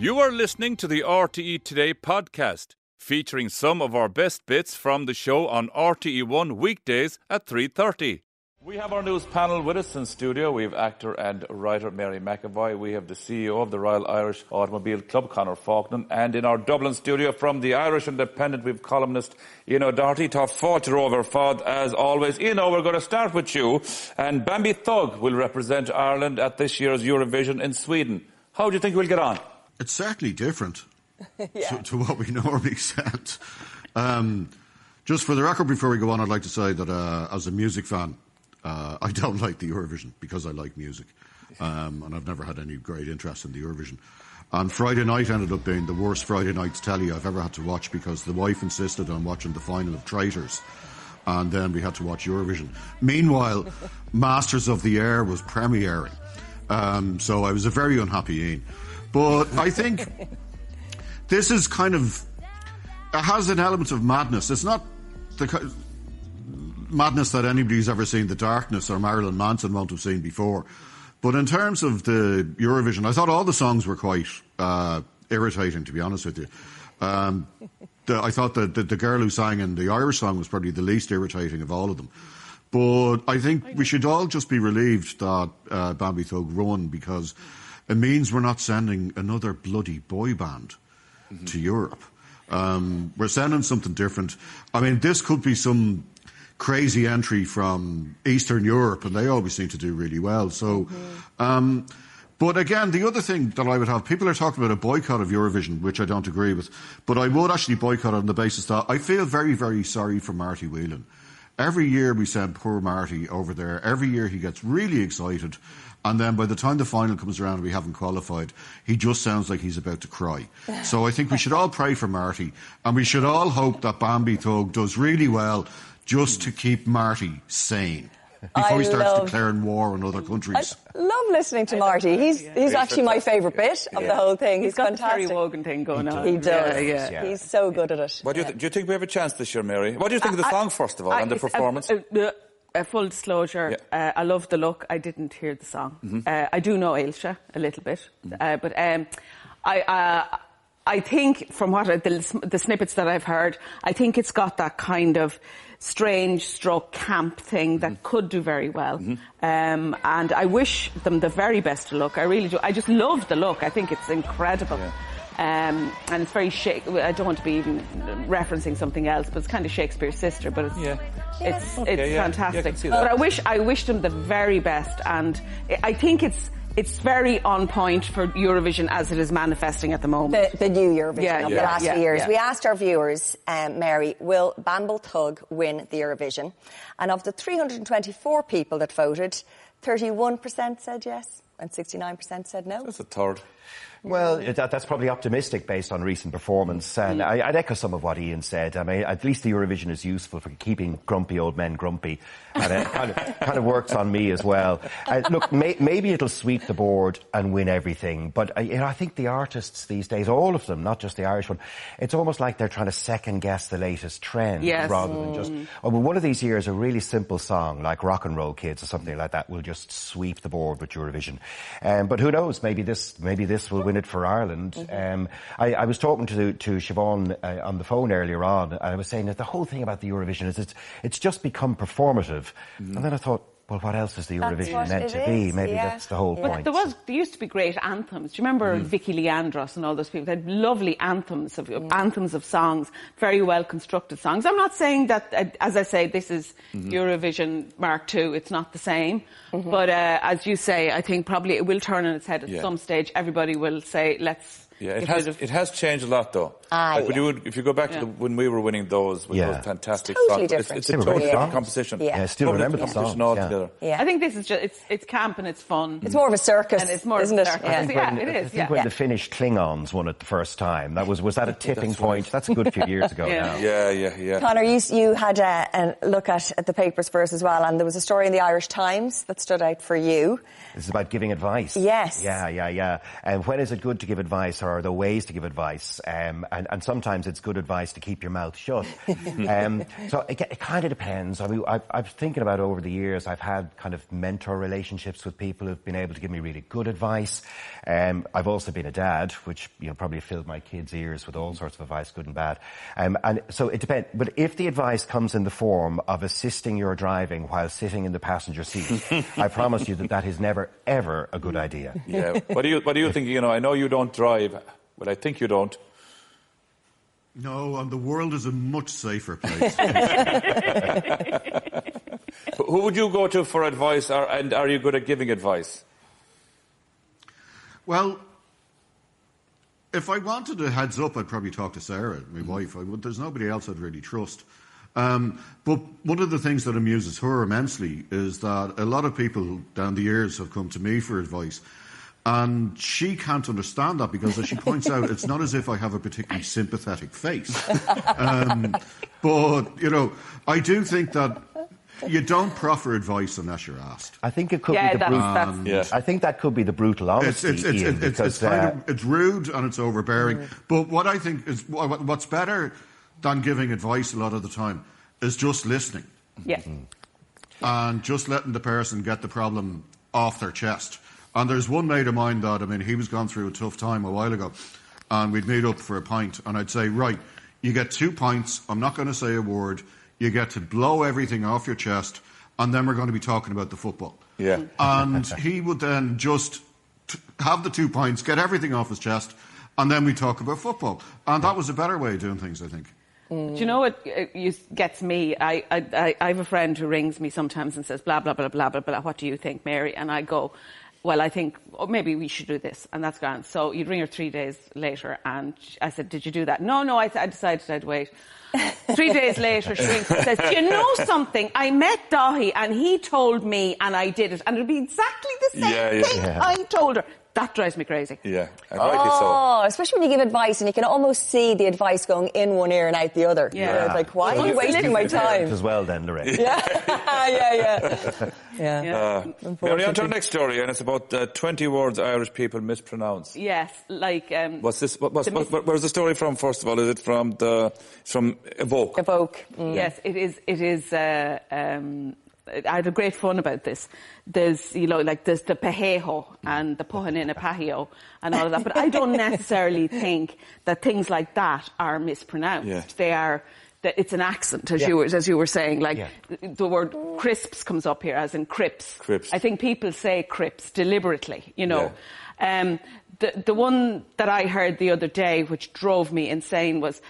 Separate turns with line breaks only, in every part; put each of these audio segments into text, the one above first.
You are listening to the RTE Today podcast, featuring some of our best bits from the show on RTE1 weekdays at 3:30. We have our news panel with us in studio. We have actor and writer Mary McEvoy. We have the CEO of the Royal Irish Automobile Club, Conor Faughnan. And in our Dublin studio from the Irish Independent, we have columnist Ian O'Doherty. Tá fáilte over Fod, as always. Ian, we're going to start with you. And Bambi Thug will represent Ireland at this year's Eurovision in Sweden. How do you think we'll get on?
It's certainly different yeah. to, to, what we normally send. Um, just for the record, before we go on, I'd like to say that uh, as a music fan, uh, I don't like the Eurovision because I like music, um, and I've never had any great interest in the Eurovision. And Friday night ended up being the worst Friday night's telly I've ever had to watch because the wife insisted on watching the final of Traitors, and then we had to watch Eurovision. Meanwhile, Masters of the Air was premiering, um, so I was a very unhappy Ian. But I think this is kind of it has an element of madness. It's not the madness that anybody's ever seen the darkness or Marilyn Manson won't have seen before. But in terms of the Eurovision, I thought all the songs were quite uh, irritating, to be honest with you. Um, the, I thought that the, the, girl who sang in the Irish song was probably the least irritating of all of them. But I think we should all just be relieved that uh, Bambi Thug won because it means we're not sending another bloody boy band mm-hmm. to Europe. Um, we're sending something different. I mean, this could be some crazy entry from Eastern Europe, and they always seem to do really well. So, mm-hmm. um, but again, the other thing that I would have, people are talking about a boycott of Eurovision, which I don't agree with, but I would actually boycott on the basis that I feel very, very sorry for Marty Whelan. Every year we send poor Marty over there. Every year he gets really excited. And then by the time the final comes around and we haven't qualified, he just sounds like he's about to cry. So I think we should all pray for Marty and we should all hope that Bambi Thug does really well just to keep Marty sane before I he starts love, declaring war on other countries.
I love listening to Marty. He's he's actually my favourite bit of yeah. the whole thing.
He's,
he's got
fantastic. the Terry Wogan thing going on.
He does. Yeah, yeah. He's so good at it.
What do you, th- do you think we have a chance this year, Mary? What do you think of the song, first of all, and the performance? Uh, uh,
uh, full disclosure, uh, I love the look. I didn't hear the song. Mm-hmm. Uh, I do know Ailse a little bit, mm-hmm. but um, I, I think from what I, the, the snippets that I've heard, I think it's got that kind of strange stroke camp thing that mm-hmm. could do very well. Mm-hmm. Um, and I wish them the very best luck. I really do. I just love the look. I think it's incredible. Yeah. Um, and it's very I don't want to be even referencing something else, but it's kind of Shakespears Sister. But it's yeah. it's okay, it's yeah. fantastic. I but I wish I wish them the very best, and I think it's it's very on point for Eurovision as it is manifesting at the moment.
The, the new Eurovision yeah, of yeah, the last yeah, few years. We asked our viewers, um, Mary, will Bambi Thug win the Eurovision? And of the 324 people that voted, 31% said yes and 69% said no.
That's a third.
Well, that, that's probably optimistic based on recent performance. And mm. I, would echo some of what Ian said. I mean, at least the Eurovision is useful for keeping grumpy old men grumpy. And it kind of, kind of works on me as well. Uh, look, may, maybe it'll sweep the board and win everything. But uh, you know, I think the artists these days, all of them, not just the Irish one, it's almost like they're trying to second guess the latest trend
yes.
rather than just, mm. oh, well, one of these years, a really simple song like Rock and Roll Kids or something like that will just sweep the board with Eurovision. Um, but who knows? Maybe this, maybe this will win it for Ireland. Mm-hmm. Um, I, I, was talking to to Siobhan uh, on the phone earlier on, and I was saying that the whole thing about the Eurovision is it's it's just become performative. Mm-hmm. And then I thought, well, what else is the Eurovision meant to be? Maybe yeah. that's the whole
yeah.
point.
There was, there used to be great anthems. Do you remember mm. Vicky Leandros and all those people? They had lovely anthems of mm. anthems of songs, very well constructed songs. I'm not saying that, uh, as I say, this is mm-hmm. Eurovision Mark II. It's not the same, mm-hmm. but uh, as you say, I think probably it will turn on its head at yeah. some stage. Everybody will say, let's
yeah, it has, it has changed a lot though. Ah, like, yeah. would, if you go back to the, when we were winning those with yeah. those fantastic
totally
songs,
different.
it's, it's a totally different composition.
Yeah, yeah still remember the songs.
Altogether.
Yeah. I think this is just, it's, it's camp and it's fun.
It's more of a circus,
and it's more
isn't
it?
Yeah,
yeah
when,
it is.
I think when the Finnish Klingons won it the first time, that was, was that a tipping
That's
point?
Right.
That's a good few years ago
now. Yeah, yeah, yeah.
Conor, you, you had a, a look at, at the papers first as well, and there was a story in the Irish Times that stood out for you.
This is about giving advice.
Yes.
Yeah, yeah, yeah. And when is it good to give advice? Or or the ways to give advice, um, and, and sometimes it's good advice to keep your mouth shut. um, so it, it kind of depends. I mean, I've, I've thinking about over the years, I've had kind of mentor relationships with people who've been able to give me really good advice. Um, I've also been a dad, which you know probably filled my kids' ears with all sorts of advice, good and bad. Um, and so it depends. But if the advice comes in the form of assisting your driving while sitting in the passenger seat, I promise you that that is never ever a good idea.
Yeah. what do you What do you think? You know, I know you don't drive. Well, I think you don't.
No, and the world is a much safer place.
Who would you go to for advice, or, and are you good at giving advice?
Well, if I wanted a heads up, I'd probably talk to Sarah, my wife. I would, there's nobody else I'd really trust. Um, but one of the things that amuses her immensely is that a lot of people down the years have come to me for advice. And she can't understand that because, as she points out, it's not as if I have a particularly sympathetic face. Um, but, you know, I do think that you don't proffer advice unless you're asked.
I think it could
Yeah,
be the
that's,
brutal.
that's
Yeah.
I think that could be the brutal
It's,
honesty,
it's, it's,
Ian,
it's, it's,
because
kind
uh,
of, it's rude and it's overbearing. But what I think is what- what's better than giving advice a lot of the time is just listening
yeah.
and just letting the person get the problem off their chest. And there's one mate of mine that, I mean, he was going through a tough time a while ago, and we'd meet up for a pint, and I'd say, right, you get two pints, I'm not going to say a word, you get to blow everything off your chest, and then we're going to be talking about the football.
Yeah.
And he would then just t- have the two pints, get everything off his chest, and then we talk about football. And that was a better way of doing things, I think.
Do you know what uh, you- gets me? I, I, I, I have a friend who rings me sometimes and says, blah, blah, blah, blah, blah, blah. What do you think, Mary? And I go, well, I think oh, maybe we should do this. And that's grand. So you'd ring her three days later. And I said, did you do that? No, no, I, I decided I'd wait. Three days later, she says, do you know something? I met Dáithí and he told me and I did it. And it'll be exactly the same
Yeah, yeah.
thing
Yeah.
I told her. That drives me crazy.
Yeah, and rightly so.
Oh, especially when you give advice and you can almost see the advice going in one ear and out the other.
Yeah.
You know, it's like, why are
Well,
you wasting my time?
as well, then, Lorraine.
yeah, yeah, yeah. Yeah.
Yeah.
Mary, on to our next story, and it's about uh, 20 words Irish people mispronounce.
Yes, like um,
What's this? What, what's,
The
what, where's the story from? First of all, is it from the from Evoke?
Evoke. Mm.
Yes, it is. It is. Uh, um, I had a great fun about this. There's, you know, like there's the pahejo and the puhanina pahio and all of that. But I don't necessarily think that things like that are mispronounced.
Yeah.
They are. That it's an accent, as you were, as you were saying. Like
Yeah.
the word crisps comes up here, as in crips.
Crips.
I think people say crips deliberately. You know. Um, the the one that I heard the other day, which drove me insane, was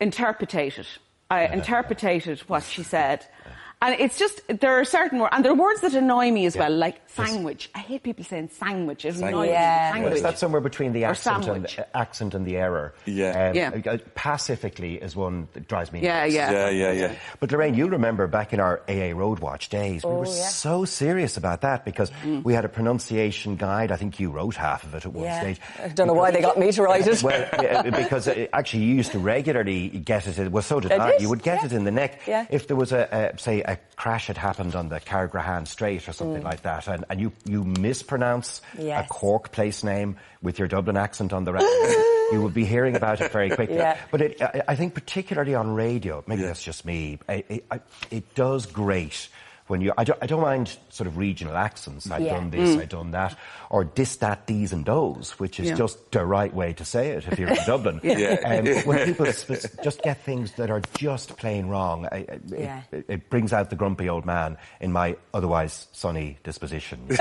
interpreted. I uh-huh. interpreted what she said. Uh-huh. And it's just, there are certain words, and there are words that annoy me as well, like sandwich. I hate people saying sandwich. It annoys me.
Yeah.
Well,
Sandwich.
is that somewhere between the accent and, uh, accent and the error?
Yeah.
Um,
Yeah.
uh, Pacifically is one that drives me
Yeah,
nuts.
yeah.
Yeah, yeah, yeah.
But Lorraine, you remember back in our AA Roadwatch days, we were
Oh, yeah.
so serious about that because we had a pronunciation guide. I think you wrote half of it at one
Yeah.
stage.
I don't know why they got me to write it.
Well, because uh, actually you used to regularly get it. Well, so did
I
I.
did,
You would get
yeah.
it in the neck
Yeah.
if there was a, a say a crash had happened on the Carrigrohane Straight or something like that, and, and you you mispronounce
Mm. Yes.
a Cork place name with your Dublin accent on the radio, you would be hearing about it very quickly.
Yeah.
But it, I, I think particularly on radio, maybe
Yeah.
that's just me. It, it, it does great. When you, I don't, I don't mind sort of regional accents. I've
Yeah.
done this, I've done that, or dis, that, these, and those, which is
Yeah.
just the right way to say it if you're in Dublin.
Yeah.
Um, when people sp- just get things that are just plain wrong, I, I-
Yeah.
it, it brings out the grumpy old man in my otherwise sunny disposition.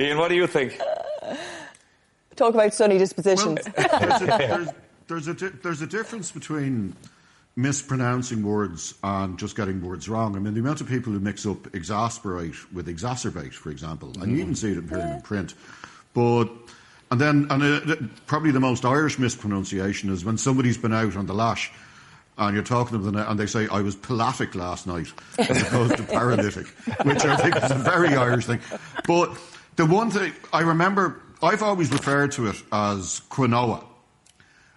Ian, what do you think?
Talk about sunny dispositions.
there's, a, there's, there's, a, di- there's a difference between mispronouncing words and just getting words wrong. I mean, the amount of people who mix up exasperate with exacerbate, for example, and you even see it appearing in print. But and then and uh, probably the most Irish mispronunciation is when somebody's been out on the lash. And you're talking to them and they say, I was palatic last night as opposed to paralytic, which I think is a very Irish thing. But the one thing I remember, I've always referred to it as quinoa.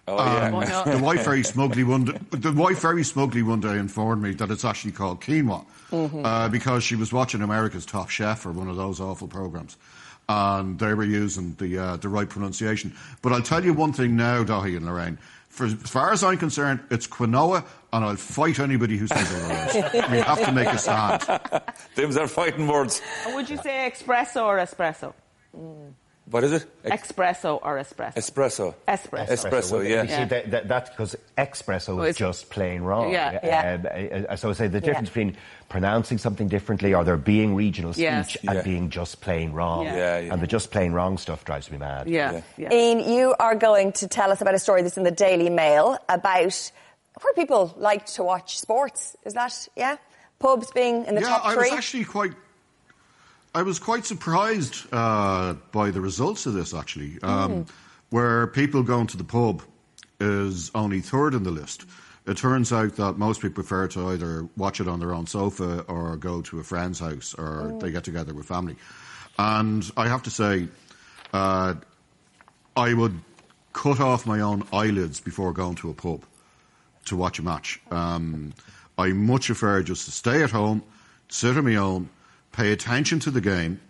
Oh, yeah.
Um,
Quinoa.
the wife very smugly one day, the wife very smugly one day informed me that it's actually called quinoa uh, because she was watching America's Top Chef or one of those awful programs, and they were using the uh, the right pronunciation. But I'll tell you one thing now, Dáithí and Lorraine. For, as far as I'm concerned, it's quinoa, and I'll fight anybody who says otherwise. we have to make a stand.
Them's are fighting words.
Would you say espresso or espresso?
Mm. What is it?
Espresso or espresso?
Espresso.
Espresso.
Espresso, yeah.
You see, that, that, that's because espresso
Well,
is just plain wrong.
Yeah.
Yeah.
Uh, uh, so I say the difference
Yeah.
between pronouncing something differently or there being regional speech
Yes.
and
Yeah.
being just plain wrong.
Yeah.
Yeah, yeah.
And the just plain wrong stuff drives me mad.
Yeah, yeah.
Ian, you are going to tell us about a story that's in the Daily Mail about where people like to watch sports. Is that, yeah? Pubs being in the
yeah,
top
I
three?
was actually quite. I was quite surprised uh, by the results of this, actually, um, where people going to the pub is only third in the list. It turns out that most people prefer to either watch it on their own sofa or go to a friend's house or they get together with family. And I have to say, uh, I would cut off my own eyelids before going to a pub to watch a match. Um, I much prefer just to stay at home, sit on my own, pay attention to the game.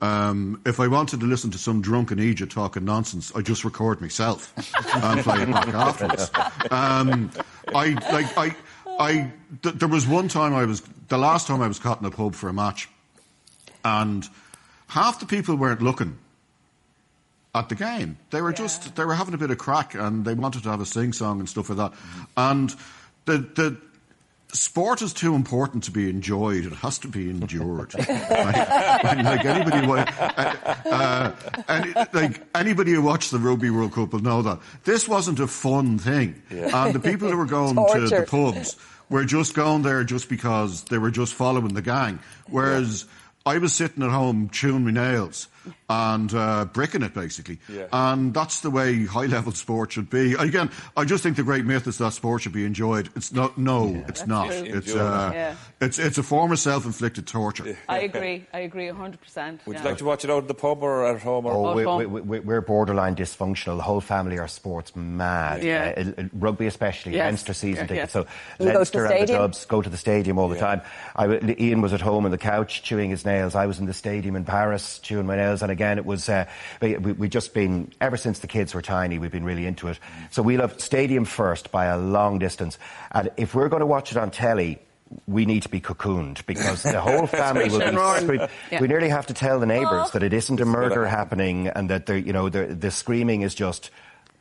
Um, if I wanted to listen to some drunken Egypt talking nonsense, I just record myself and play it back afterwards. Um, I like I I th- there was one time I was the last time I was caught in a pub for a match, and half the people weren't looking at the game. They were just they were having a bit of crack and they wanted to have a sing song and stuff like that. And the the sport is too important to be enjoyed. It has to be endured. right? And like anybody, wa- uh, uh, any, like anybody who watched the Rugby World Cup will know that this wasn't a fun thing. And the people who were going to the pubs were just going there just because they were just following the gang. Whereas I was sitting at home chewing my nails and uh, bricking it basically.
Yeah.
And that's the way high level sport should be. Again, I just think the great myth is that sport should be enjoyed. It's not. No, it's not.
true.
It's uh,
Yeah.
it's it's a form of self inflicted torture.
I agree. I agree 100%.
Would
yeah.
you like to watch it out at the pub or at home? Or?
Oh, we,
home.
we, we, we're borderline dysfunctional. The whole family are sports mad.
Yeah.
Uh, rugby, especially
Yes.
Leinster season
Yeah,
tickets.
yeah.
So
You go
Leinster and the
stadium?
Dubs go to the stadium all the time. I, Ian was at home on the couch chewing his nails. I was in the stadium in Paris chewing my nails. And again, it was uh, we, we, we just been ever since the kids were tiny. We've been really into it. So we love stadium first by a long distance. And if we're going to watch it on telly. We need to be cocooned because the whole family will be screaming.
Yeah.
We nearly have to tell the neighbours that it isn't a murder happening and that the you know the the screaming is just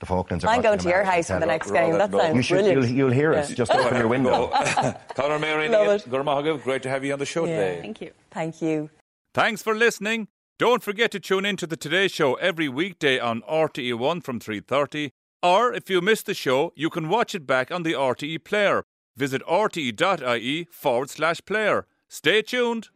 the Falklands are.
I'm going to your house for the next game. That sounds
You should.
brilliant.
You'll, you'll hear us.
Yeah.
Just open your window.
Conor Marion,
Love
Ian
it.
Gurmahagov, great to have you on the show
Yeah.
today.
Thank you.
Thank you.
Thanks for listening. Don't forget to tune in to the Today Show every weekday on RTE1 from 3.30. Or if you missed the show, you can watch it back on the RTE player. Visit rte.ie forward slash player. Stay tuned.